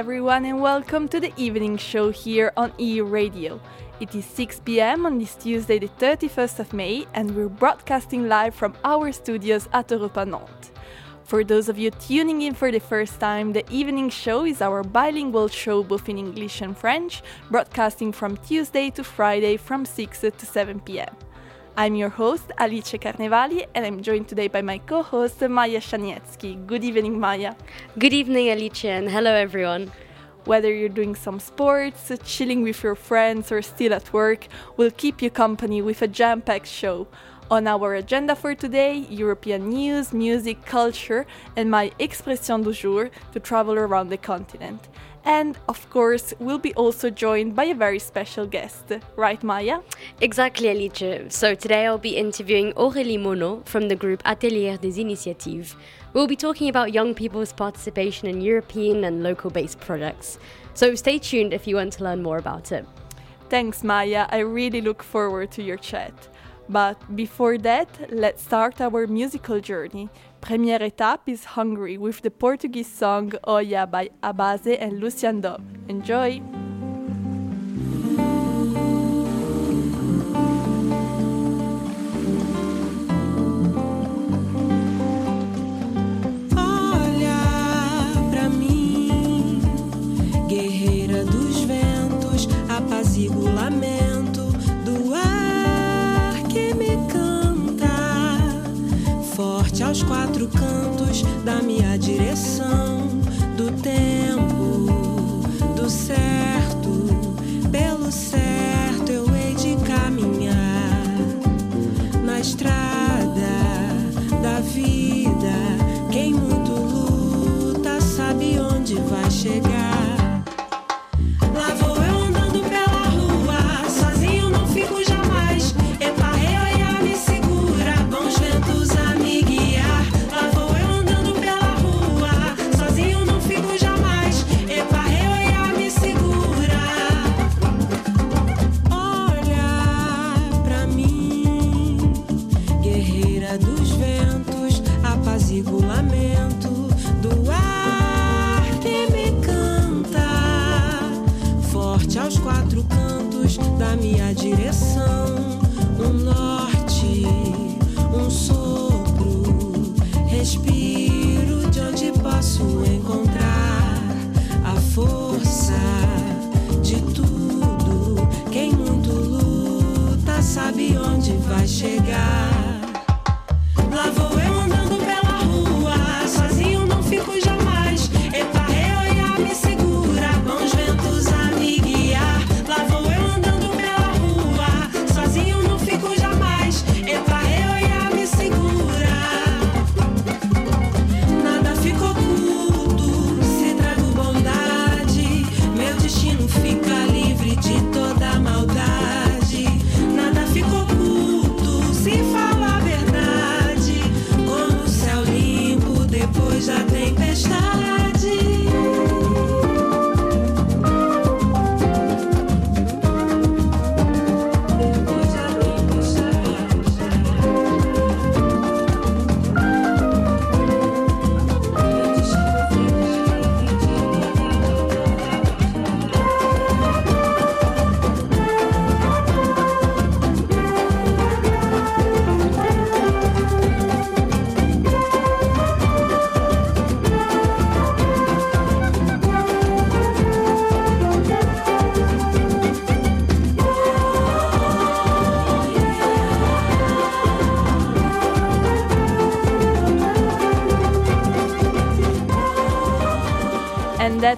everyone, and welcome to the evening show here on EU Radio. It is 6 pm on this Tuesday, the 31st of May, and we're broadcasting live from our studios at Europa Nantes. For those of you tuning in for the first time, the evening show is our bilingual show both in English and French, broadcasting from Tuesday to Friday from 6 to 7 pm. I'm your host, Alice Carnevali, and I'm joined today by my co host, Maya Shanietsky. Good evening, Maya. Good evening, Alice, and hello, everyone. Whether you're doing some sports, chilling with your friends, or still at work, we'll keep you company with a jam packed show. On our agenda for today, European news, music, culture, and my expression du jour to travel around the continent. And of course, we'll be also joined by a very special guest, right, Maya? Exactly, Alice. So today I'll be interviewing Aurélie Monod from the group Atelier des Initiatives. We'll be talking about young people's participation in European and local based projects. So stay tuned if you want to learn more about it. Thanks, Maya. I really look forward to your chat. But before that, let's start our musical journey. Première étape is Hungry with the Portuguese song Oya by Abaze and Lucian Dom. Enjoy! Apazigua o lamento aos quatro cantos da minha direção, do tempo, do certo, pelo certo eu hei de caminhar na estrada da vida. Quem muito luta sabe onde vai chegar. Vai chegar.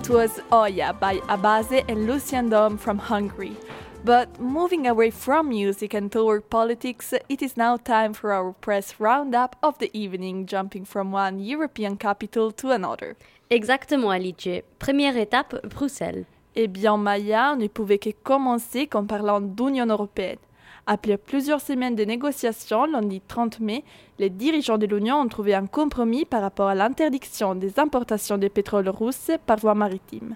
That was Oya by Abaze and Lucian Dom from Hungary. But moving away from music and toward politics, it is now time for our press roundup of the evening, jumping from one European capital to another. Exactement, Alice. Première étape, Bruxelles. Eh bien, Maya, on ne pouvait que commencer en parlant d'Union européenne. Après plusieurs semaines de négociations, lundi 30 mai, les dirigeants de l'Union ont trouvé un compromis par rapport à l'interdiction des importations de pétrole russe par voie maritime.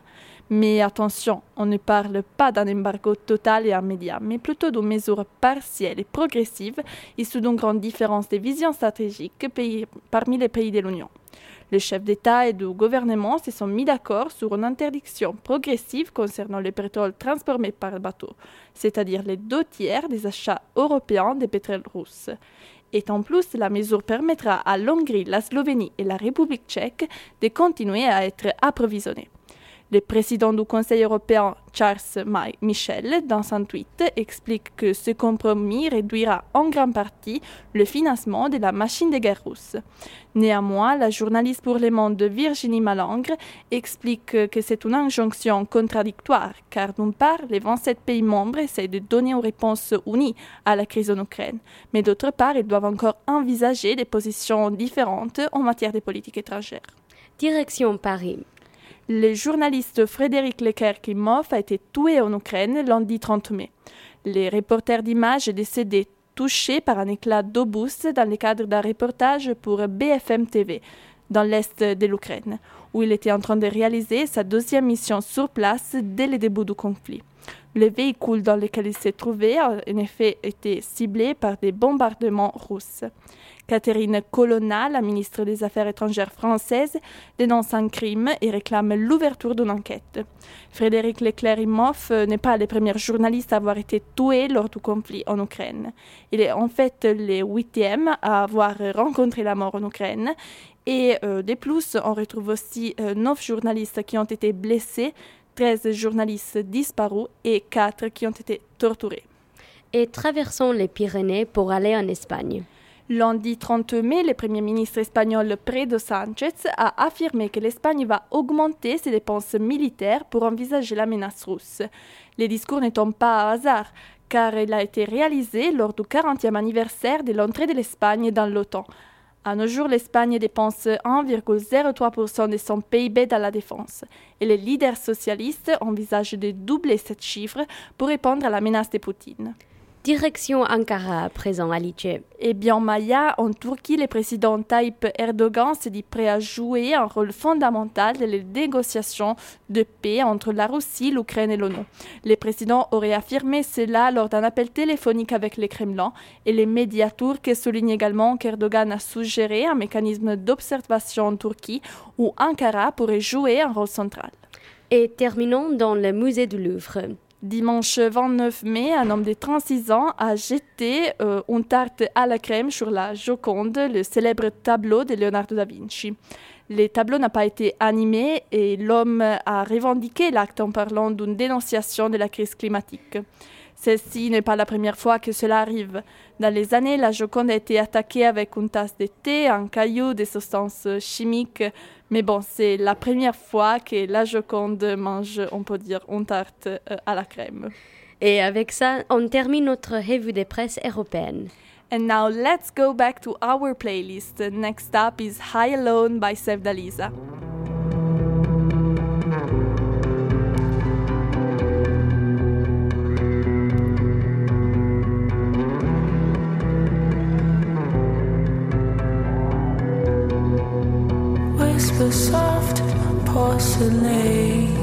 Mais attention, on ne parle pas d'un embargo total et immédiat, mais plutôt de mesures partielles et progressives issues d'une grande différence de vision stratégique pays- parmi les pays de l'Union. Les chefs d'État et de gouvernement se sont mis d'accord sur une interdiction progressive concernant le pétrole transformé par bateau, c'est-à-dire les deux tiers des achats européens de pétrole russe. Et en plus, la mesure permettra à l'Hongrie, la Slovénie et la République tchèque de continuer à être approvisionnés. Le président du Conseil européen, Charles Michel, dans un tweet, explique que ce compromis réduira en grande partie le financement de la machine de guerre russe. Néanmoins, la journaliste pour Le Monde Virginie Malangre explique que c'est une injonction contradictoire, car d'une part, les 27 pays membres essaient de donner une réponse unie à la crise en Ukraine, mais d'autre part, ils doivent encore envisager des positions différentes en matière de politique étrangère. Direction Paris. Le journaliste Frédéric Leclerc-Imhoff a été tué en Ukraine lundi 30 mai. Le reporter d'images est décédé touché par un éclat d'obus dans le cadre d'un reportage pour BFM TV dans l'est de l'Ukraine, où il était en train de réaliser sa deuxième mission sur place dès le début du conflit. Le véhicule dans lequel il s'est trouvé a en effet été ciblé par des bombardements russes. Catherine Colonna, la ministre des Affaires étrangères française, dénonce un crime et réclame l'ouverture d'une enquête. Frédéric Leclerc-Imhoff n'est pas le premier journaliste à avoir été tué lors du conflit en Ukraine. Il est en fait le huitième à avoir rencontré la mort en Ukraine. Et euh, de plus, on retrouve aussi euh, neuf journalistes qui ont été blessés, 13 journalistes disparus et quatre qui ont été torturés. Et traversons les Pyrénées pour aller en Espagne. Lundi 30 mai, le Premier ministre espagnol Pedro Sánchez a affirmé que l'Espagne va augmenter ses dépenses militaires pour envisager la menace russe. Les discours ne tombent pas à hasard, car il a été réalisé lors du 40e anniversaire de l'entrée de l'Espagne dans l'OTAN. À nos jours, l'Espagne dépense 1,03% de son PIB dans la défense, et les leaders socialistes envisagent de doubler cette chiffre pour répondre à la menace de Poutine. Direction Ankara à présent, Alice. Eh bien, Maya, en Turquie, le président Tayyip Erdogan s'est dit prêt à jouer un rôle fondamental dans les négociations de paix entre la Russie, l'Ukraine et l'ONU. Le président aurait affirmé cela lors d'un appel téléphonique avec le Kremlin et les médias turcs soulignent également qu'Erdogan a suggéré un mécanisme d'observation en Turquie où Ankara pourrait jouer un rôle central. Et terminons dans le musée du Louvre. Dimanche 29 mai, un homme de 36 ans a jeté euh, une tarte à la crème sur la Joconde, le célèbre tableau de Leonardo da Vinci. Le tableau n'a pas été animé et l'homme a revendiqué l'acte en parlant d'une dénonciation de la crise climatique. Celle-ci n'est pas la première fois que cela arrive. Dans les années, la Joconde a été attaquée avec une tasse de thé, un caillou, des substances chimiques. Mais bon, c'est la première fois que la Joconde mange, on peut dire, une tarte euh, à la crème. Et avec ça, on termine notre revue des presses européennes. And now let's go back to our playlist. Next up is High Alone by Sevdalisa. Soft porcelain.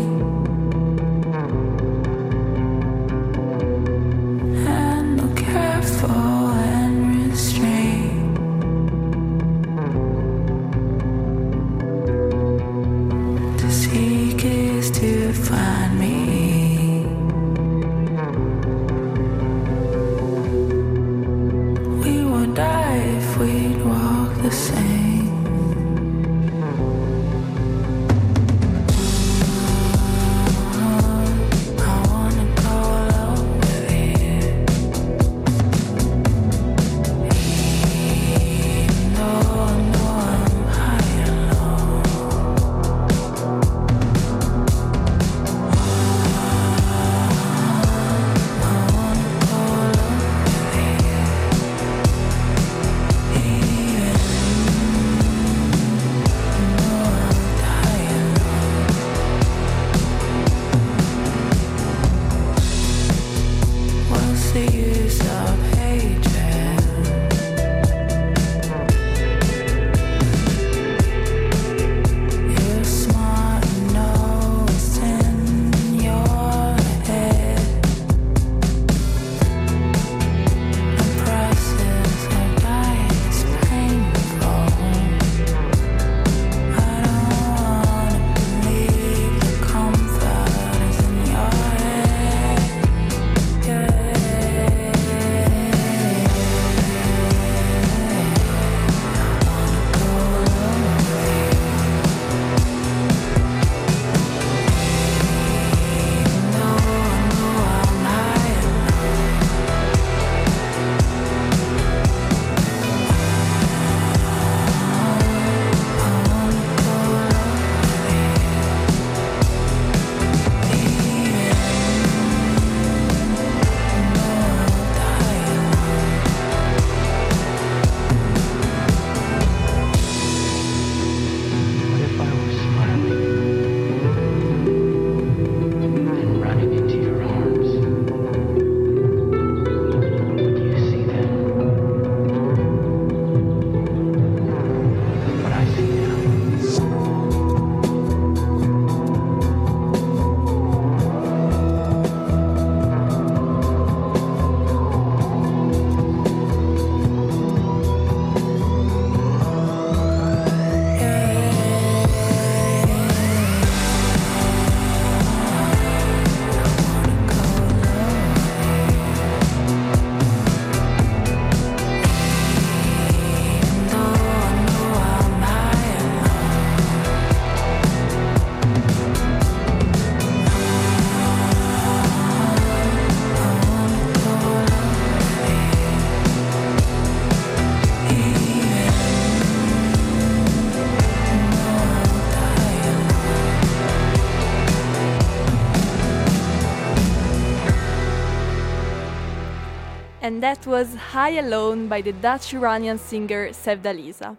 That was High Alone by the Dutch Iranian singer Sevdaliza.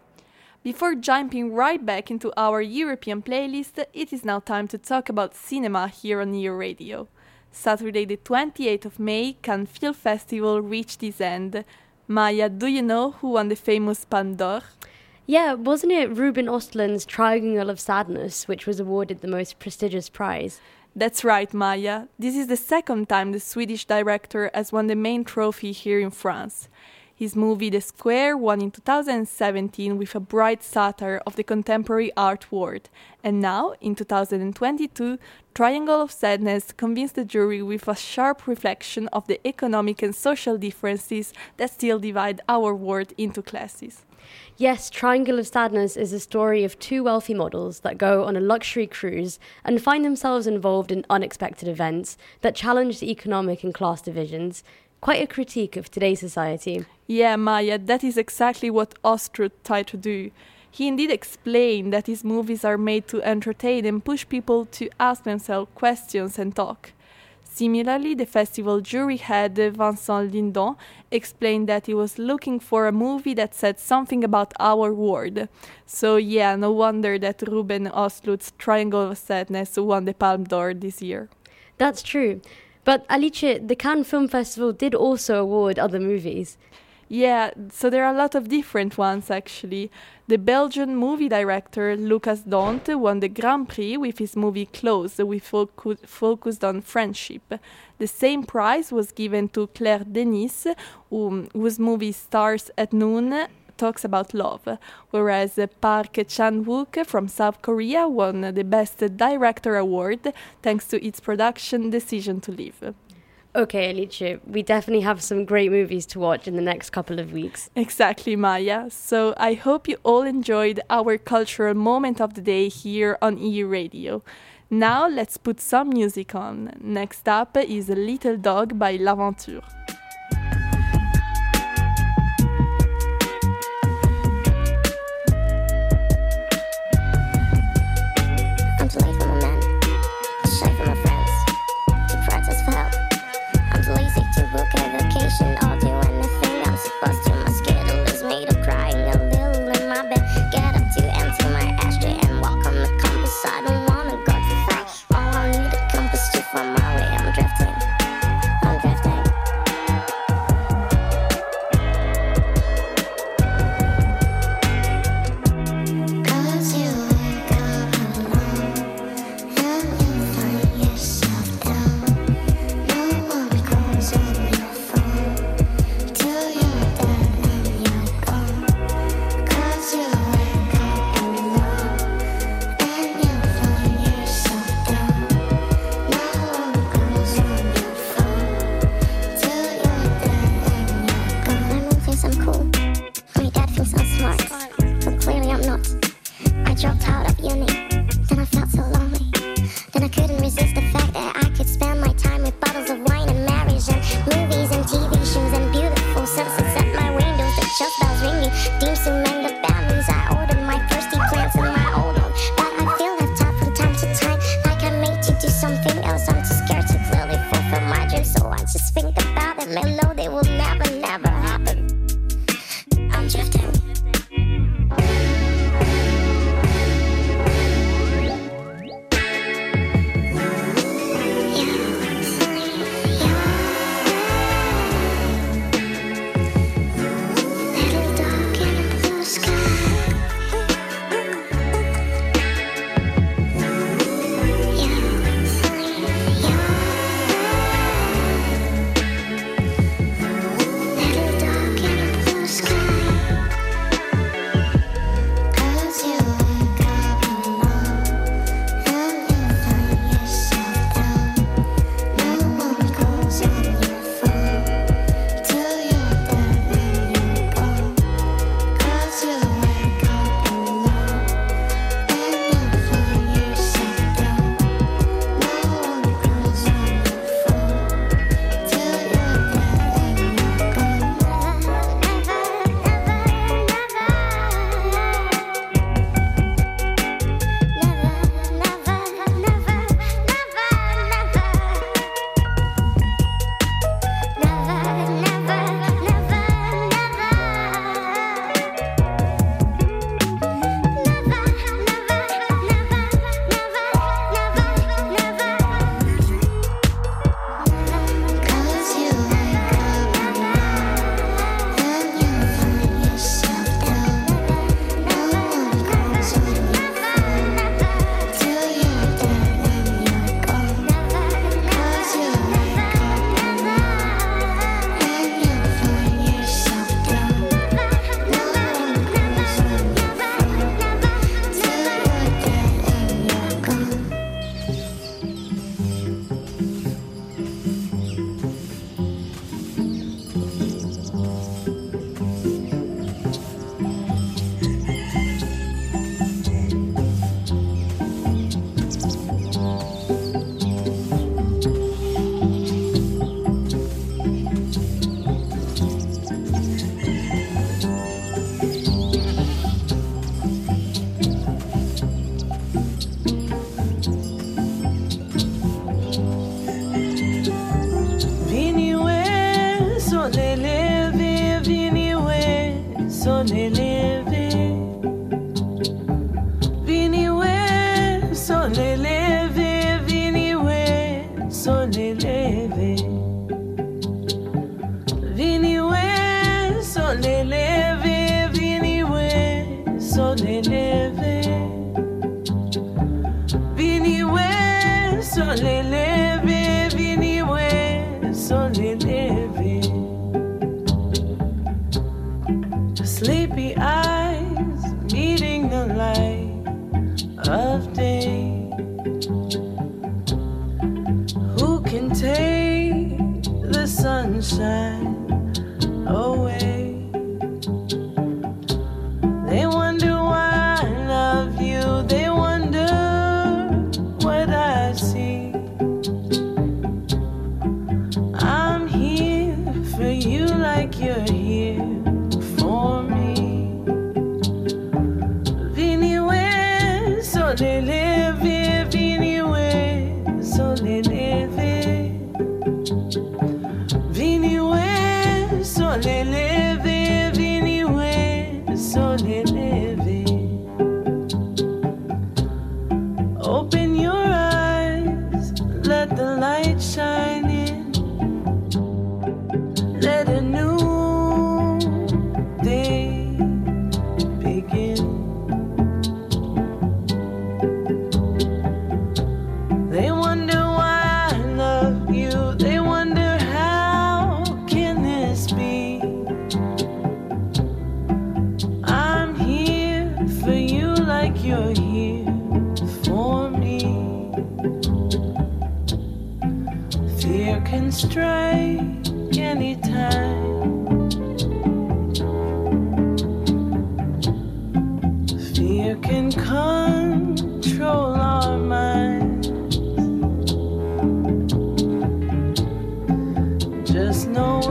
Before jumping right back into our European playlist, it is now time to talk about cinema here on EU Radio. Saturday, the 28th of May, Cannes Film Festival reached its end. Maya, do you know who won the famous Palme d'Or? Yeah, wasn't it Ruben Östlund's Triangle of Sadness, which was awarded the most prestigious prize? That's right, Maya. This is the second time the Swedish director has won the main trophy here in France. His movie The Square won in 2017 with a bright satire of the contemporary art world, and now, in 2022, Triangle of Sadness convinced the jury with a sharp reflection of the economic and social differences that still divide our world into classes. Yes, Triangle of Sadness is a story of two wealthy models that go on a luxury cruise and find themselves involved in unexpected events that challenge the economic and class divisions. Quite a critique of today's society. Yeah, Maya, that is exactly what Ostrud tried to do. He indeed explained that his movies are made to entertain and push people to ask themselves questions and talk. Similarly, the festival jury head uh, Vincent Lindon explained that he was looking for a movie that said something about our world. So, yeah, no wonder that Ruben Östlund's Triangle of Sadness won the Palme d'Or this year. That's true. But Alice, the Cannes Film Festival did also award other movies. Yeah, so there are a lot of different ones actually. The Belgian movie director Lucas Dont won the Grand Prix with his movie Close, which focu- focused on friendship. The same prize was given to Claire Denis, who, whose movie Stars at Noon talks about love, whereas uh, Park Chan-wook from South Korea won the Best Director award thanks to its production Decision to Live. Okay, Alice, we definitely have some great movies to watch in the next couple of weeks. Exactly, Maya. So I hope you all enjoyed our cultural moment of the day here on EU Radio. Now let's put some music on. Next up is a Little Dog by L'Aventure. Shalele.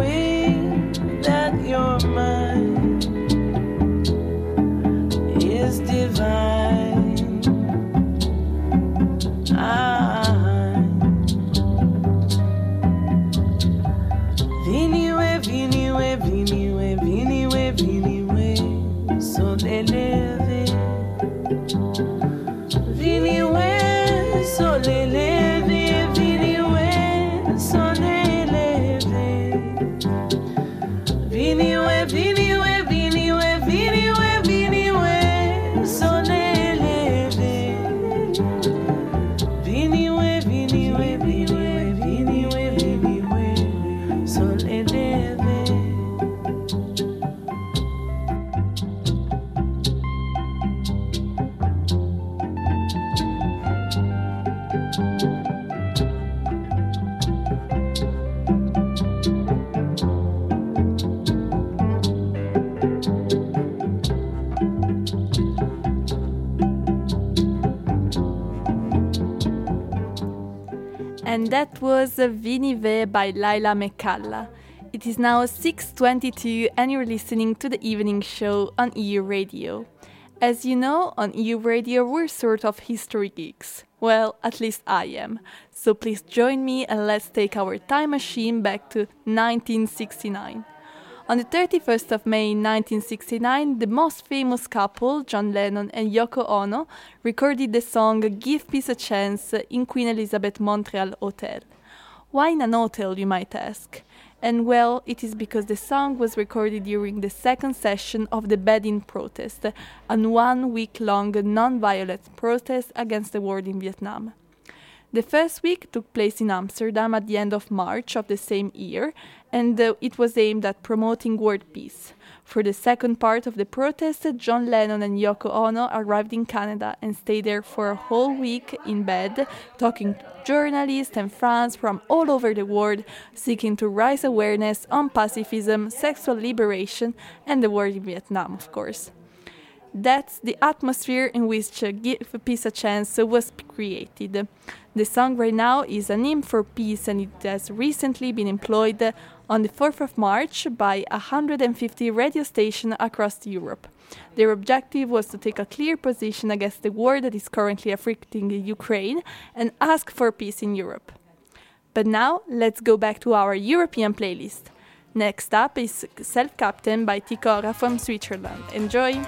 We. That was Vinive by Laila Mekalla. It is now 6:22 and you're listening to the evening show on EU Radio. As you know, on EU Radio we're sort of history geeks. Well, at least I am. So please join me and let's take our time machine back to 1969. On the 31st of May 1969, the most famous couple, John Lennon and Yoko Ono, recorded the song Give Peace a Chance in Queen Elizabeth Montreal Hotel. Why in an hotel, you might ask? And well, it is because the song was recorded during the second session of the Bed-In protest, a one week long non violent protest against the war in Vietnam. The first week took place in Amsterdam at the end of March of the same year, and uh, it was aimed at promoting world peace. For the second part of the protest, John Lennon and Yoko Ono arrived in Canada and stayed there for a whole week in bed, talking to journalists and fans from all over the world, seeking to raise awareness on pacifism, sexual liberation, and the war in Vietnam, of course. That's the atmosphere in which uh, Give Peace a Chance was created. The song right now is an hymn for peace and it has recently been employed on the 4th of March by 150 radio stations across Europe. Their objective was to take a clear position against the war that is currently afflicting Ukraine and ask for peace in Europe. But now let's go back to our European playlist. Next up is Self Captain by Ticora from Switzerland. Enjoy!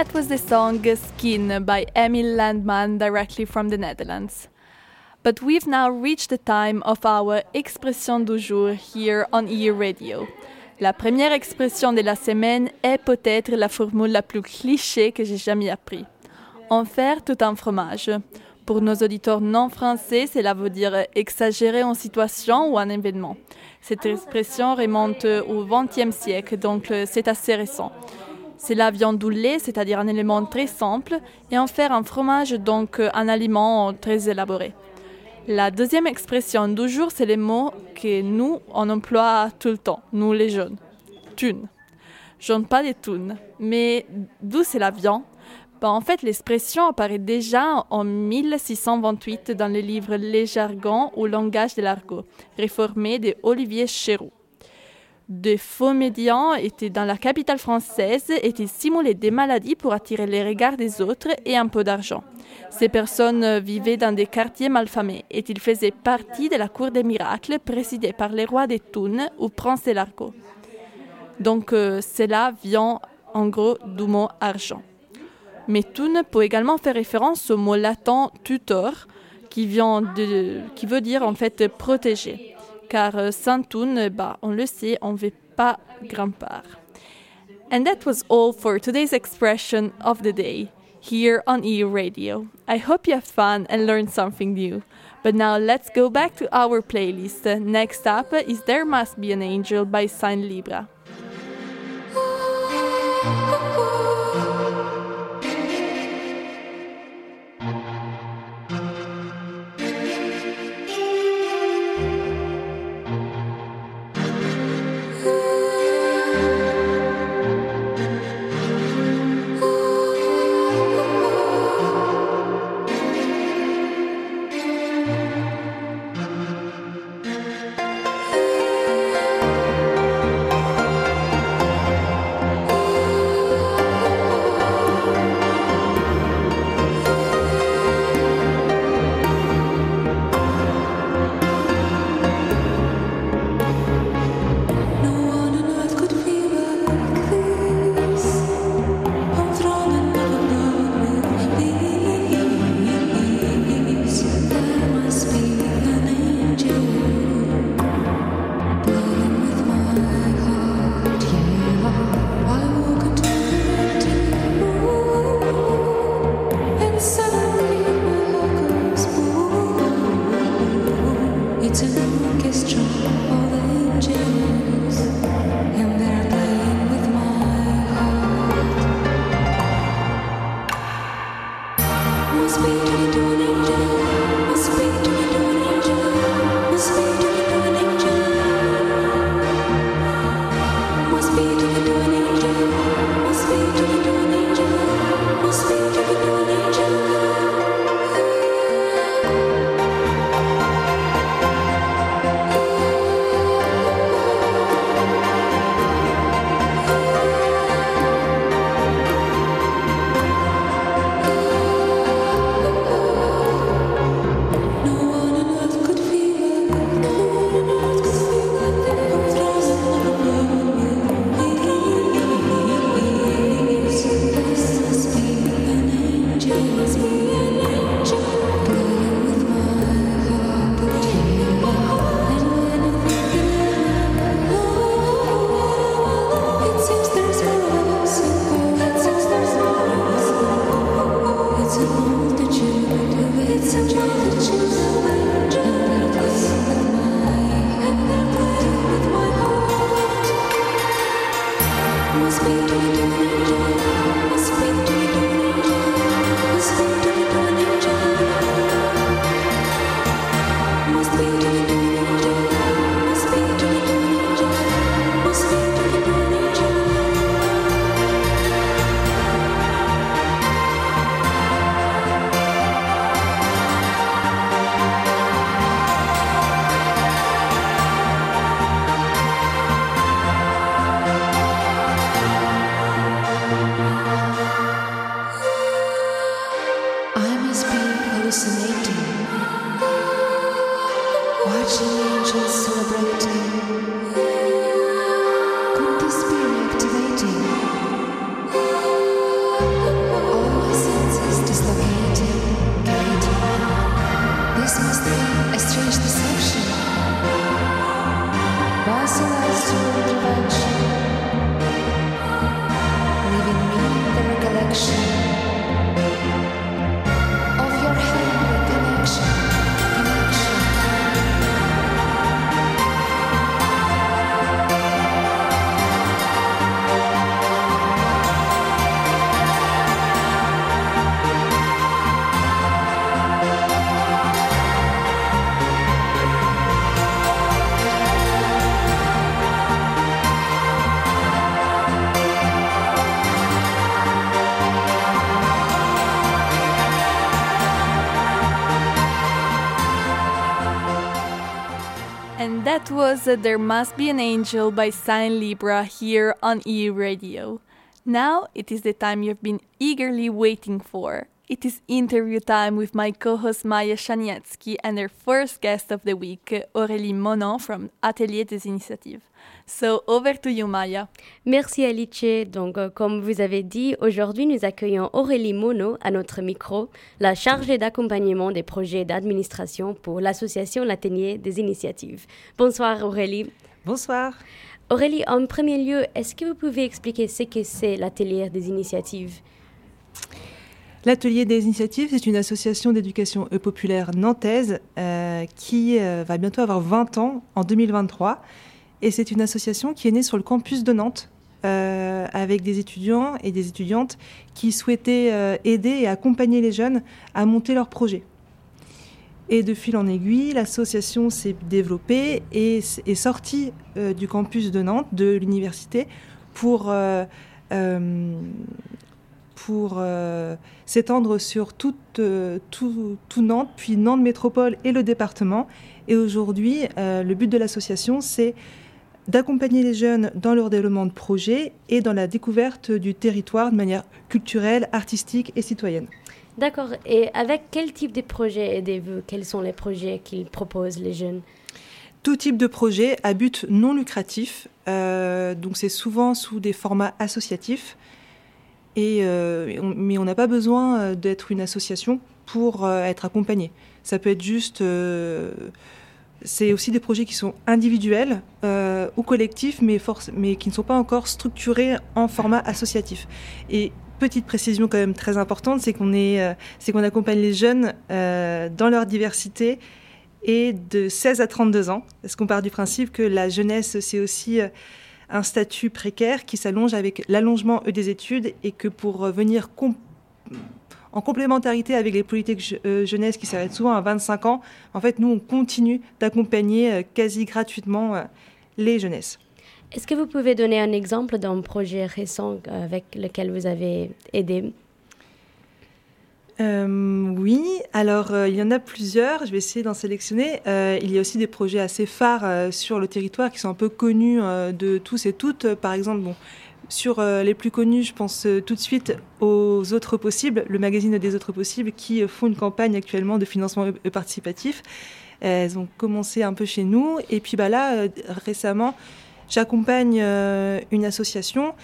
That was the song Skin by Emil Landman directly from the Netherlands. But we've now reached the time of our expression du jour here on EU Radio. La première expression de la semaine est peut-être la formule la plus cliché que j'ai jamais appris. En faire tout un fromage. Pour nos auditeurs non français, cela veut dire exagérer en situation ou en événement. Cette expression remonte au XXe siècle, donc euh, c'est assez récent. C'est la viande lait, c'est-à-dire un élément très simple, et en faire un fromage, donc euh, un aliment très élaboré. La deuxième expression du c'est le mot que nous, on emploie tout le temps, nous les jeunes. Thune. Je ne pas des thunes, mais d'où cela vient Ben, En fait, l'expression apparaît déjà en 1628 dans le livre Les jargons au langage de l'argot, réformé de Olivier Chéroux. De faux médians étaient dans la capitale française et ils simulaient des maladies pour attirer les regards des autres et un peu d'argent. Ces personnes vivaient dans des quartiers malfamés et ils faisaient partie de la cour des miracles présidée par les rois des Thunes ou princes de l'Argot. Donc euh, cela vient en gros du mot argent. Mais Thune peut également faire référence au mot latin tutor qui, vient de, qui veut dire en fait protéger. Car euh, eh bah, on le sait, on ne veut pas grand-part. And that was all for today's expression of the day here on EU Radio. I hope you have fun and learned something new. But now let's go back to our playlist. Next up is There Must Be an Angel by Sign Libra. The And that There Must Be an Angel by Sign Libra here on E Radio. Now it is the time you've been eagerly waiting for. It is interview time with my co host Maya Shaniatsky and her first guest of the week, Aurélie Monon from Atelier des Initiatives. So over to you, Maya. Merci Alice. Donc, euh, comme vous avez dit, aujourd'hui nous accueillons Aurélie Monod à notre micro, la chargée d'accompagnement des projets d'administration pour l'association L'Atelier des Initiatives. Bonsoir Aurélie. Bonsoir. Aurélie, en premier lieu, est-ce que vous pouvez expliquer ce que c'est l'Atelier des Initiatives? L'Atelier des Initiatives, c'est une association d'éducation populaire nantaise euh, qui euh, va bientôt avoir 20 ans en 2023. Et c'est une association qui est née sur le campus de Nantes euh, avec des étudiants et des étudiantes qui souhaitaient aider et accompagner les jeunes à monter leurs projets. Et de fil en aiguille, l'association s'est développée et est sortie du campus de Nantes, de l'université, pour, pour euh, s'étendre sur toute, euh, tout, tout Nantes, puis Nantes Métropole et le département. Et aujourd'hui, euh, le but de l'association, c'est d'accompagner les jeunes dans leur développement de projet et dans la découverte du territoire de manière culturelle, artistique et citoyenne. D'accord. Et avec quel type de projet aidez-vous Quels sont les projets qu'ils proposent les jeunes? Tout type de projet à but non lucratif, donc c'est souvent sous des formats associatifs, euh, mais on n'a pas besoin euh, d'être une association pour euh, être accompagné. Ça peut être juste... c'est aussi des projets qui sont individuels ou collectifs, mais, qui ne sont pas encore structurés en format associatif. Et petite précision quand même très importante, c'est qu'on accompagne les jeunes dans leur diversité et de 16 à 32 ans, parce qu'on part du principe que la jeunesse, c'est aussi un statut précaire qui s'allonge avec l'allongement des études et que pour euh, venir en complémentarité avec les politiques euh, jeunesse qui s'arrêtent souvent à 25 ans, en fait, nous, on continue d'accompagner euh, quasi gratuitement les jeunesses. Est-ce que vous pouvez donner un exemple d'un projet récent avec lequel vous avez aidé? Euh, oui, alors euh, il y en a plusieurs, je vais essayer d'en sélectionner. Euh, il y a aussi des projets assez phares sur le territoire qui sont un peu connus de tous et toutes. Par exemple, bon, sur les plus connus, je pense tout de suite aux Autres Possibles, le magazine des Autres Possibles, qui font une campagne actuellement de financement euh, participatif. Euh, Elles ont commencé un peu chez nous. Et puis bah, là, récemment, j'accompagne une association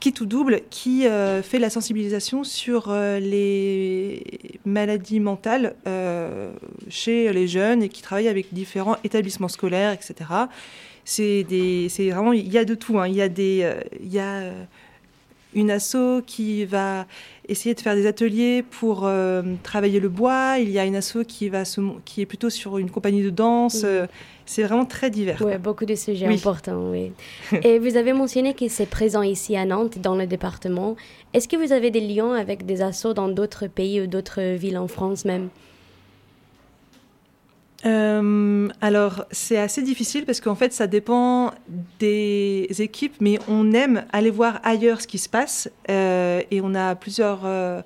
qui tout double, qui euh, fait la sensibilisation sur euh, les maladies mentales euh, chez les jeunes et qui travaille avec différents établissements scolaires, etc. C'est vraiment, il y a de tout. hein. Il y a des, y a une asso qui va essayer de faire des ateliers pour euh, travailler le bois. Il y a une asso qui va se, qui est plutôt sur une compagnie de danse. Euh, c'est vraiment très divers. Oui, beaucoup de sujets Oui. importants, oui. Et vous avez mentionné que c'est présent ici à Nantes, dans le département. Est-ce que vous avez des liens avec des assos dans d'autres pays ou d'autres villes en France même? Euh, alors, c'est assez difficile parce qu'en fait, ça dépend des équipes, mais on aime aller voir ailleurs ce qui se passe. euh, et on a plusieurs, euh,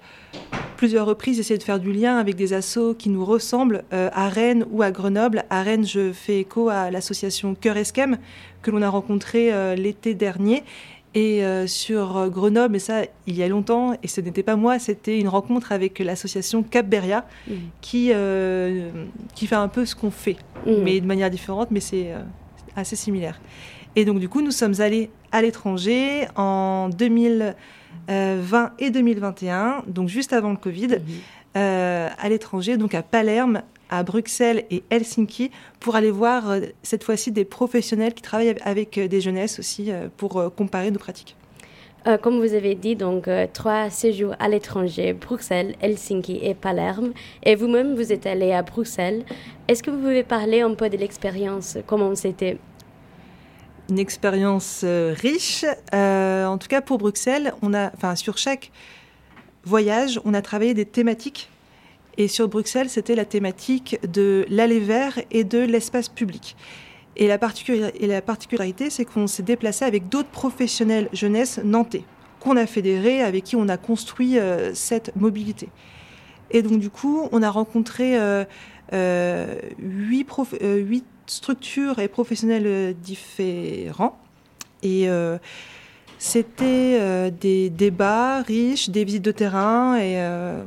plusieurs reprises essayé de faire du lien avec des assos qui nous ressemblent à Rennes ou à Grenoble. À Rennes, je fais écho à l'association Cœur Esquem que l'on a rencontré euh, l'été dernier. Et euh, sur euh, Grenoble, et ça, il y a longtemps, et ce n'était pas moi, c'était une rencontre avec l'association Cap Beria, Mhm. qui, euh, qui fait un peu ce qu'on fait, Mhm. mais de manière différente, mais c'est euh, assez similaire. Et donc, du coup, nous sommes allés à l'étranger en 2020 et 2021, donc juste avant le Covid, euh, à l'étranger, donc à Palerme, à Bruxelles et Helsinki, pour aller voir euh, cette fois-ci des professionnels qui travaillent avec euh, des jeunesses aussi, euh, pour comparer nos pratiques. Euh, comme vous avez dit, donc euh, trois séjours à l'étranger, Bruxelles, Helsinki et Palerme. Et vous-même, vous êtes allé à Bruxelles. Est-ce que vous pouvez parler un peu de l'expérience Comment c'était? Une expérience euh, riche. En tout cas, pour Bruxelles, on a, enfin, sur chaque voyage, on a travaillé des thématiques. Et sur Bruxelles, c'était la thématique de l'aller vert et de l'espace public. Et la, particularité, c'est qu'on s'est déplacé avec d'autres professionnels jeunesse nantais, qu'on a fédérés, avec qui on a construit euh, cette mobilité. Et donc, du coup, on a rencontré euh, euh, huit, structures et professionnels différents. Et c'était des débats riches, des visites de terrain, et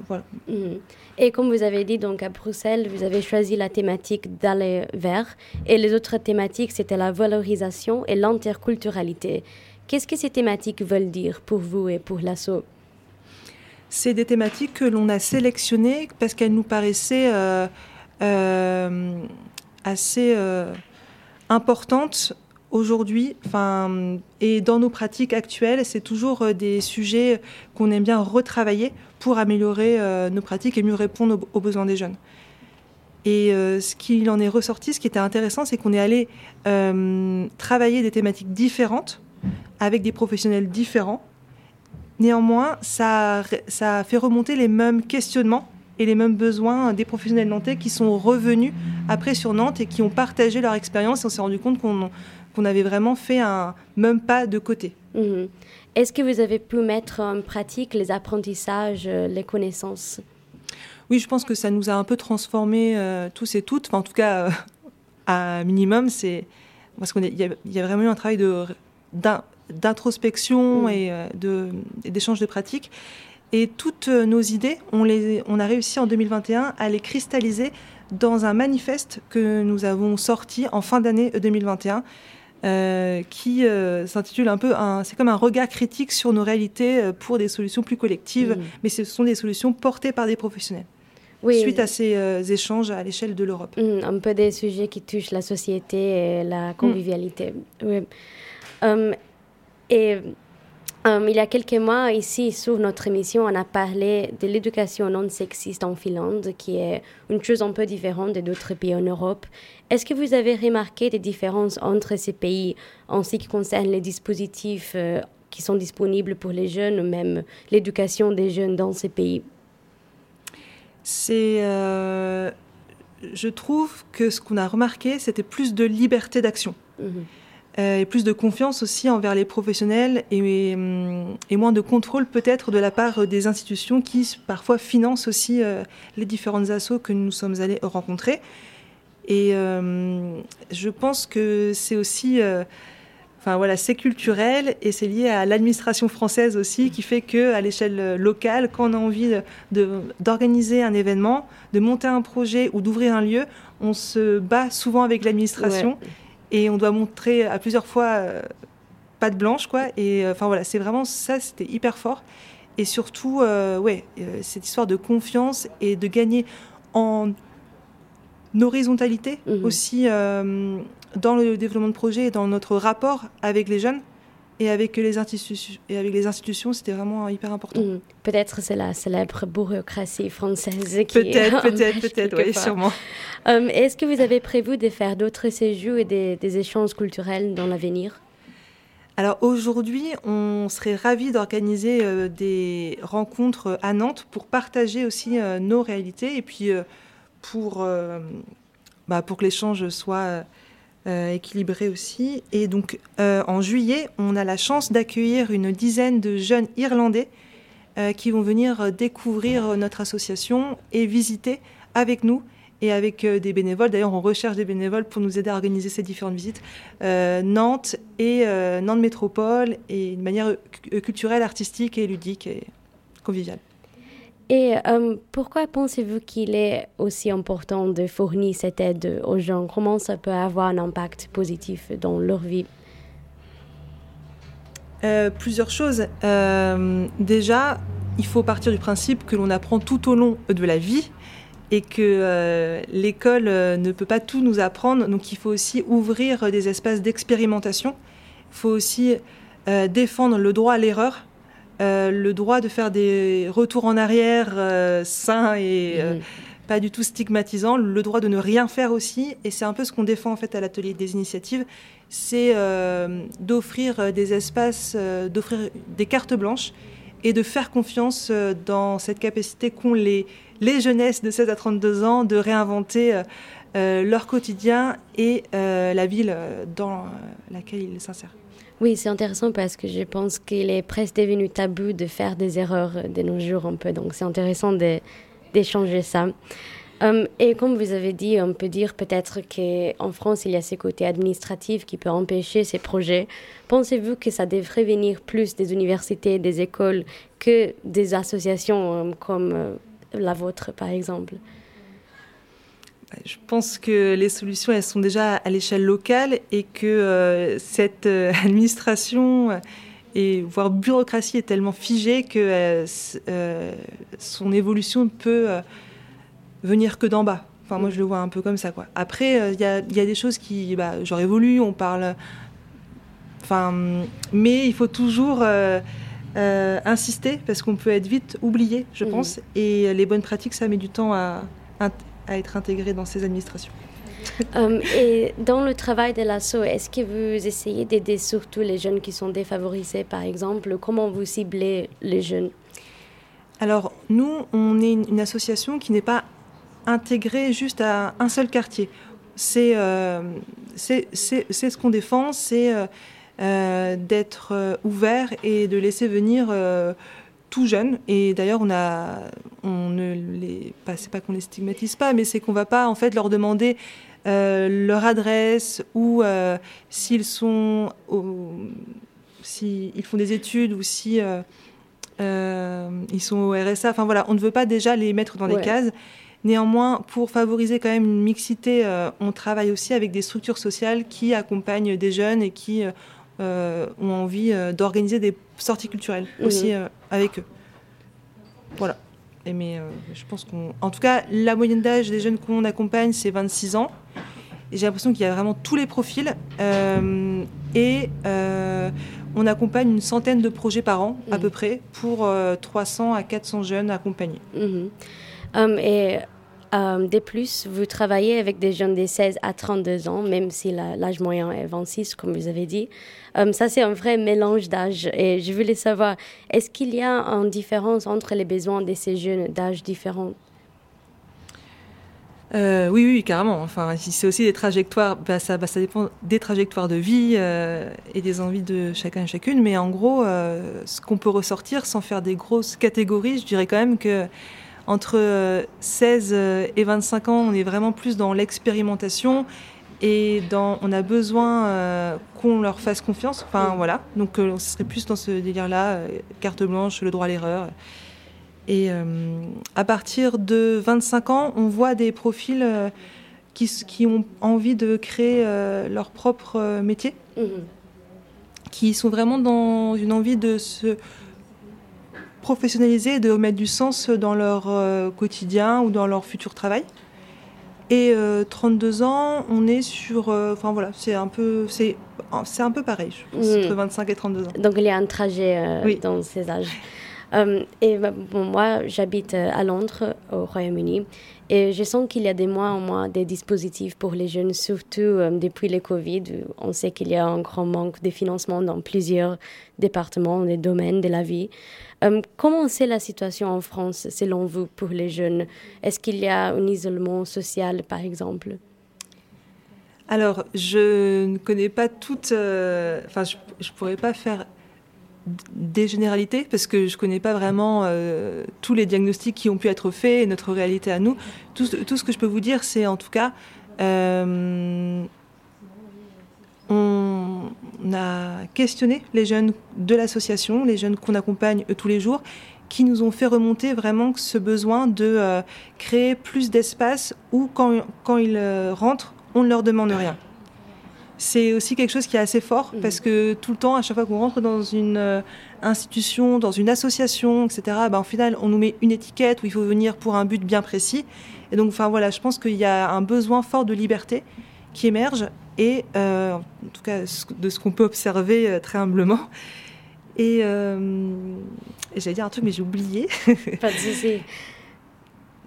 voilà. Mhm. Et comme vous avez dit, donc à Bruxelles, vous avez choisi la thématique d'aller vers. Et les autres thématiques, c'était la valorisation et l'interculturalité. Qu'est-ce que ces thématiques veulent dire pour vous et pour l'assaut C'est des thématiques que l'on a sélectionnées parce qu'elles nous paraissaient euh, euh, assez euh, importantes aujourd'hui. Enfin, et dans nos pratiques actuelles, c'est toujours euh, des sujets qu'on aime bien retravailler pour améliorer euh, nos pratiques et mieux répondre aux, besoins des jeunes. Et euh, ce qu'il en est ressorti, ce qui était intéressant, c'est qu'on est allé travailler des thématiques différentes avec des professionnels différents. Néanmoins, ça, ça fait remonter les mêmes questionnements et les mêmes besoins des professionnels nantais qui sont revenus après sur Nantes et qui ont partagé leur expérience. On s'est rendu compte qu'on qu'on avait vraiment fait un même pas de côté. Mhm. Est-ce que vous avez pu mettre en pratique les apprentissages, euh, les connaissances? Oui, je pense que ça nous a un peu transformés euh, tous et toutes. Enfin, en tout cas, euh, à minimum, c'est parce qu'il y, a- il y a vraiment eu un travail de d'introspection Mm. et euh, d'échange de pratiques. Et toutes nos idées, on, les, on a réussi en 2021 à les cristalliser dans un manifeste que nous avons sorti en fin d'année 2021, euh, qui euh, s'intitule un peu, un- c'est comme un regard critique sur nos réalités euh, pour des solutions plus collectives, Mhm. mais ce sont des solutions portées par des professionnels Oui, suite à ces euh, échanges à l'échelle de l'Europe. Mhm, un peu des sujets qui touchent la société et la convivialité. Oui. Et euh, il y a quelques mois, ici, sur notre émission, on a parlé de l'éducation non sexiste en Finlande, qui est une chose un peu différente de d'autres pays en Europe. Est-ce que vous avez remarqué des différences entre ces pays en ce qui concerne les dispositifs euh, qui sont disponibles pour les jeunes, ou même l'éducation des jeunes dans ces pays? C'est, euh, je trouve que ce qu'on a remarqué, c'était plus de liberté d'action Mhm. Euh, et plus de confiance aussi envers les professionnels et, hum, moins de contrôle peut-être de la part des institutions qui parfois financent aussi euh, les différentes assos que nous sommes allés rencontrer. Et euh, je pense que c'est aussi, euh, enfin voilà, c'est culturel et c'est lié à l'administration française aussi qui fait que à l'échelle locale, quand on a envie d'organiser un événement, de monter un projet ou d'ouvrir un lieu, on se bat souvent avec l'administration et on doit montrer à plusieurs fois euh, patte blanche quoi. Et euh, enfin voilà, c'est vraiment ça, c'était hyper fort. Et surtout, euh, ouais, cette histoire de confiance et de gagner en horizontalité Mhm. aussi dans le développement de projet et dans notre rapport avec les jeunes et avec les institutions. Et avec les institutions, c'était vraiment hyper important. Mhm. Peut-être c'est la célèbre bureaucratie française qui Peut-être, peut-être, peut-être, oui, sûrement. Euh, Est-ce que vous avez prévu de faire d'autres séjours et des, des échanges culturels dans l'avenir? Alors aujourd'hui, on serait ravis d'organiser euh, des rencontres à Nantes pour partager aussi euh, nos réalités et puis pour, bah, pour que l'échange soit euh, équilibré aussi. Et donc euh, en juillet, on a la chance d'accueillir une dizaine de jeunes Irlandais euh, qui vont venir découvrir notre association et visiter avec nous et avec des bénévoles. D'ailleurs, on recherche des bénévoles pour nous aider à organiser ces différentes visites. Nantes et Nantes Métropole et de manière cu- culturelle, artistique et ludique et conviviale. Et euh, pourquoi pensez-vous qu'il est aussi important de fournir cette aide aux gens? Comment ça peut avoir un impact positif dans leur vie? Euh, plusieurs choses. Euh, déjà, il faut partir du principe que l'on apprend tout au long de la vie et que l'école ne peut pas tout nous apprendre. Donc il faut aussi ouvrir des espaces d'expérimentation. Il faut aussi défendre le droit à l'erreur, euh, le droit de faire des retours en arrière euh, sains et euh, Mhm. pas du tout stigmatisants, le droit de ne rien faire aussi. Et c'est un peu ce qu'on défend en fait à l'atelier des initiatives, c'est d'offrir des espaces, d'offrir des cartes blanches et de faire confiance dans cette capacité qu'ont les, les jeunesses de 16 à 32 ans de réinventer leur quotidien et la ville dans laquelle ils s'insèrent. Oui, c'est intéressant parce que je pense qu'il est presque devenu tabou de faire des erreurs euh, de nos jours un peu. Donc c'est intéressant d'échanger ça. Hum, et comme vous avez dit, on peut dire peut-être qu'en France, il y a ces côtés administratifs qui peuvent empêcher ces projets. Pensez-vous que ça devrait venir plus des universités, des écoles, que des associations euh, comme euh, la vôtre, par exemple? Je pense que les solutions, elles sont déjà à l'échelle locale et que euh, cette euh, administration euh, et voire bureaucratie est tellement figée que euh, son évolution ne peut venir que d'en bas. Enfin, moi, je le vois un peu comme ça. Quoi. Après, il y, a, il y a des choses qui, bah, genre évoluent, on parle. Enfin, mais il faut toujours euh, insister parce qu'on peut être vite oublié, je Mhm. pense. Et les bonnes pratiques, ça met du temps à, à être intégré dans ces administrations. Hum, et dans le travail de l'ASSO, est-ce que vous essayez d'aider surtout les jeunes qui sont défavorisés, par exemple? Comment vous ciblez les jeunes? Alors, nous, on est une, une association qui n'est pas intégrée juste à un seul quartier. C'est euh, ce qu'on défend, c'est euh, euh, d'être euh, ouvert et de laisser venir euh, tout jeune. Et d'ailleurs, on a, on ne les, pas, c'est pas qu'on les stigmatise pas, mais c'est qu'on va pas en fait leur demander euh, leur adresse ou euh, s'ils sont, au- si ils font des études ou si euh, ils sont au RSA. Enfin voilà, on ne veut pas déjà les mettre dans Ouais. des cases. Néanmoins, pour favoriser quand même une mixité, on travaille aussi avec des structures sociales qui accompagnent des jeunes et qui ont envie d'organiser des sorties culturelles Mhm. aussi euh, avec eux. Voilà. Et mais euh, je pense qu'on. En tout cas, la moyenne d'âge des jeunes qu'on accompagne, c'est 26 ans. Et j'ai l'impression qu'il y a vraiment tous les profils. Euh, et on accompagne une centaine de projets par an, à Mhm. peu près, pour euh, 300 à 400 jeunes accompagnés. Mhm. Et hum, de plus, vous travaillez avec des jeunes de 16 à 32 ans, même si l'âge moyen est 26, comme vous avez dit. Hum, ça, c'est un vrai mélange d'âge. Et je voulais savoir, est-ce qu'il y a une différence entre les besoins de ces jeunes d'âge différents? Euh, oui, oui, carrément. Enfin, c'est aussi des trajectoires. bah, ça, bah, ça dépend des trajectoires de vie euh, et des envies de chacun et chacune. Mais en gros, euh, ce qu'on peut ressortir sans faire des grosses catégories, je dirais quand même que entre euh, 16 et 25 ans, on est vraiment plus dans l'expérimentation et dans, on a besoin euh, qu'on leur fasse confiance. Enfin, voilà. Donc, euh, ce serait plus dans ce délire-là, euh, carte blanche, le droit à l'erreur. Et euh, à partir de 25 ans, on voit des profils euh, qui, ont envie de créer euh, leur propre euh, métier, Mhm. qui sont vraiment dans une envie de se professionnaliser, de mettre du sens dans leur euh, quotidien ou dans leur futur travail. Et euh, 32 ans, on est sur, euh, enfin voilà, c'est un peu, c'est, c'est un peu pareil, je pense, Mhm. entre 25 et 32 ans. Donc il y a un trajet euh, Oui. dans ces âges. Euh, et bah, bon, moi, j'habite euh, à Londres, au Royaume-Uni, et je sens qu'il y a des mois en mois des dispositifs pour les jeunes, surtout euh, depuis le Covid. On sait qu'il y a un grand manque de financement dans plusieurs départements, des domaines de la vie. Euh, comment c'est la situation en France, selon vous, pour les jeunes? Est-ce qu'il y a un isolement social, par exemple? Alors, je ne connais pas toutes. euh, Enfin, je ne pourrais pas faire des généralités parce que je ne connais pas vraiment euh, tous les diagnostics qui ont pu être faits et notre réalité à nous. Tout, ce- que je peux vous dire, c'est en tout cas. euh, on a questionné les jeunes de l'association, les jeunes qu'on accompagne tous les jours, qui nous ont fait remonter vraiment ce besoin de euh, créer plus d'espace où, quand, ils rentrent, on ne leur demande rien. C'est aussi quelque chose qui est assez fort parce que tout le temps, à chaque fois qu'on rentre dans une euh, institution, dans une association, etc., ben, au final, on nous met une étiquette où il faut venir pour un but bien précis. Et donc, enfin voilà, je pense qu'il y a un besoin fort de liberté qui émerge et euh, en tout cas de ce qu'on peut observer euh, très humblement. Et, euh, et j'allais dire un truc, mais j'ai oublié. Pas de souci.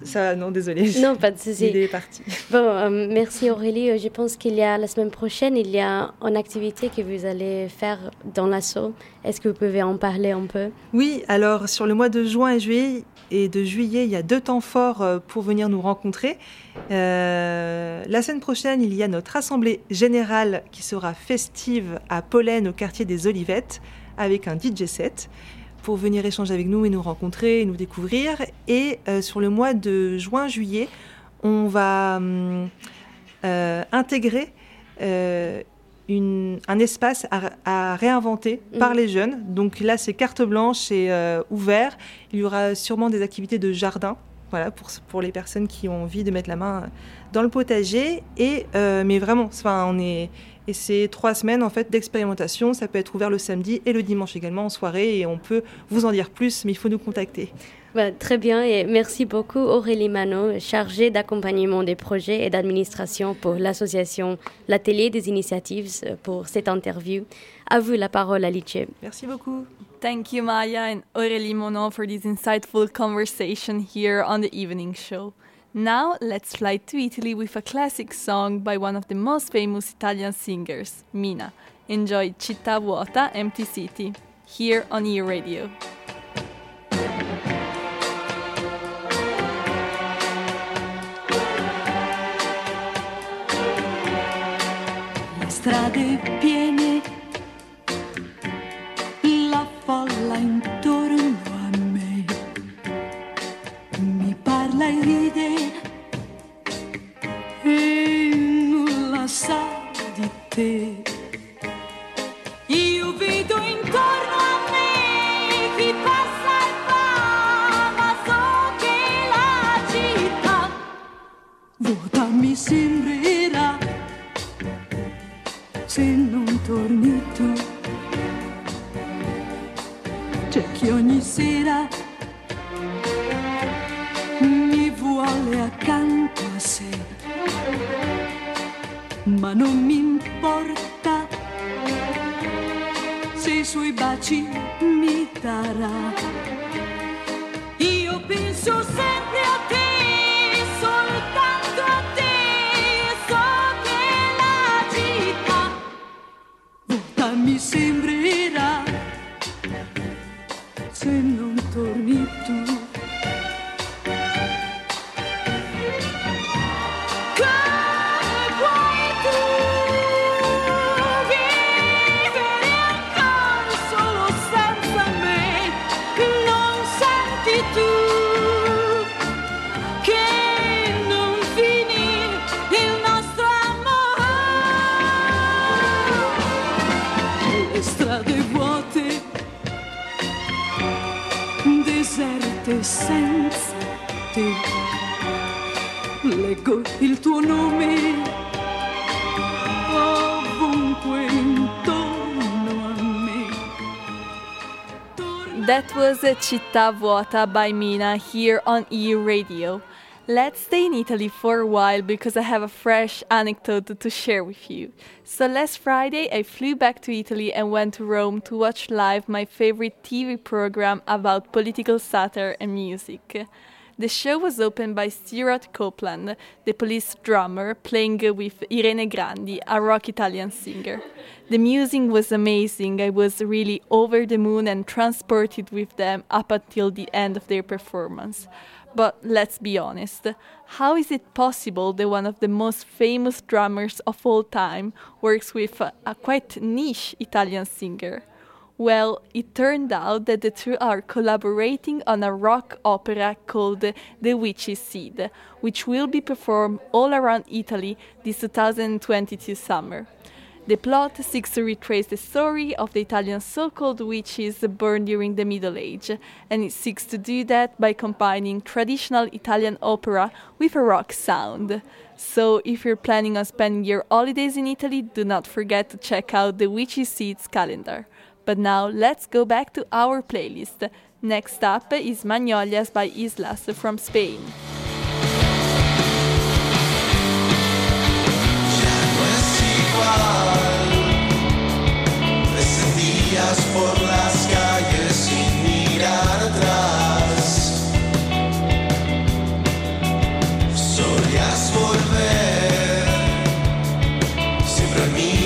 Ça, non, désolé. Non, pas de souci. L'idée est partie. Bon, euh, merci Aurélie. Euh, Je pense qu'il y a la semaine prochaine, il y a une activité que vous allez faire dans l'assaut. Est-ce que vous pouvez en parler un peu? Oui, alors sur le mois de juin et juillet, et de juillet, il y a deux temps forts euh, pour venir nous rencontrer. Euh, la semaine prochaine, il y a notre assemblée générale qui sera festive à Pollen au quartier des Olivettes avec un DJ set pour venir échanger avec nous et nous rencontrer et nous découvrir. Et euh, sur le mois de juin-juillet, on va hum, euh, intégrer euh, une- un espace à, à réinventer par Mhm. les jeunes. Donc là, c'est carte blanche et ouvert. Il y aura sûrement des activités de jardin. Voilà, pour, pour les personnes qui ont envie de mettre la main dans le potager. Et, mais vraiment, enfin, on est, et c'est trois semaines en fait d'expérimentation. Ça peut être ouvert le samedi et le dimanche également en soirée. Et on peut vous en dire plus, mais il faut nous contacter. Bah, Très bien et merci beaucoup Aurélie Manot, chargée d'accompagnement des projets et d'administration pour l'association L'Atelier des Initiatives euh, pour cette interview. À vous la parole Alice. Merci beaucoup. Thank you, Maya and Aurélie Monod, for this insightful conversation here on the evening show. Now, let's fly to Italy with a classic song by one of the most famous Italian singers, Mina. Enjoy Città Vuota, Empty City, here on E Radio. strade piene, la folla intorno parla ride e nulla sa di te. Mi darà. Io penso sempre That was Città Vuota by Mina here on EU Radio. Let's stay in Italy for a while because I have a fresh anecdote to share with you. So last Friday I flew back to Italy and went to Rome to watch live my favorite TV program about political satire and music. The show was opened by Stuart Copeland, the police drummer, playing with Irene Grandi, a rock Italian singer. The music was amazing. I was really over the moon and transported with them up until the end of their performance. But let's be honest, how is it possible that one of the most famous drummers of all time works with a, a quite niche Italian singer? Well, it turned out that the two are collaborating on a rock opera called The Witch's Seed, which will be performed all around Italy this 2022 summer. The plot seeks to retrace the story of the Italian so called witches born during the Middle Age, and it seeks to do that by combining traditional Italian opera with a rock sound. So, if you're planning on spending your holidays in Italy, do not forget to check out the Witchy Seeds calendar. But now, let's go back to our playlist. Next up is Magnolias by Islas from Spain. Por las calles sin mirar atrás. Solías volver siempre al mismo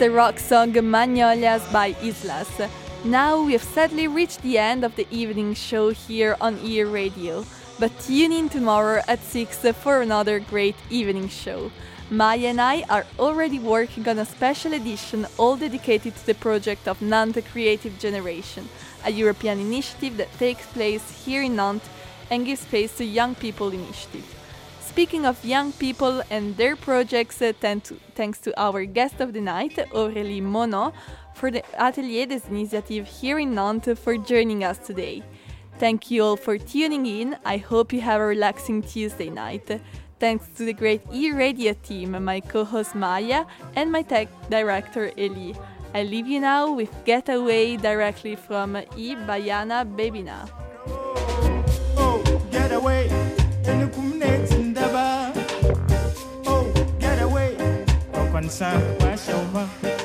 the rock song Magnolias by Islas. Now we have sadly reached the end of the evening show here on Ear Radio, but tune in tomorrow at 6 for another great evening show. Maya and I are already working on a special edition all dedicated to the project of Nantes Creative Generation, a European initiative that takes place here in Nantes and gives space to Young People Initiative. Speaking of young people and their projects, uh, thanks to our guest of the night, Aurélie Monod, for the Atelier des Initiatives here in Nantes for joining us today. Thank you all for tuning in. I hope you have a relaxing Tuesday night. Thanks to the great e-radio team, my co-host Maya, and my tech director Eli. I leave you now with Getaway directly from E. Bayana Babina. Oh, get away. Concern, wash over.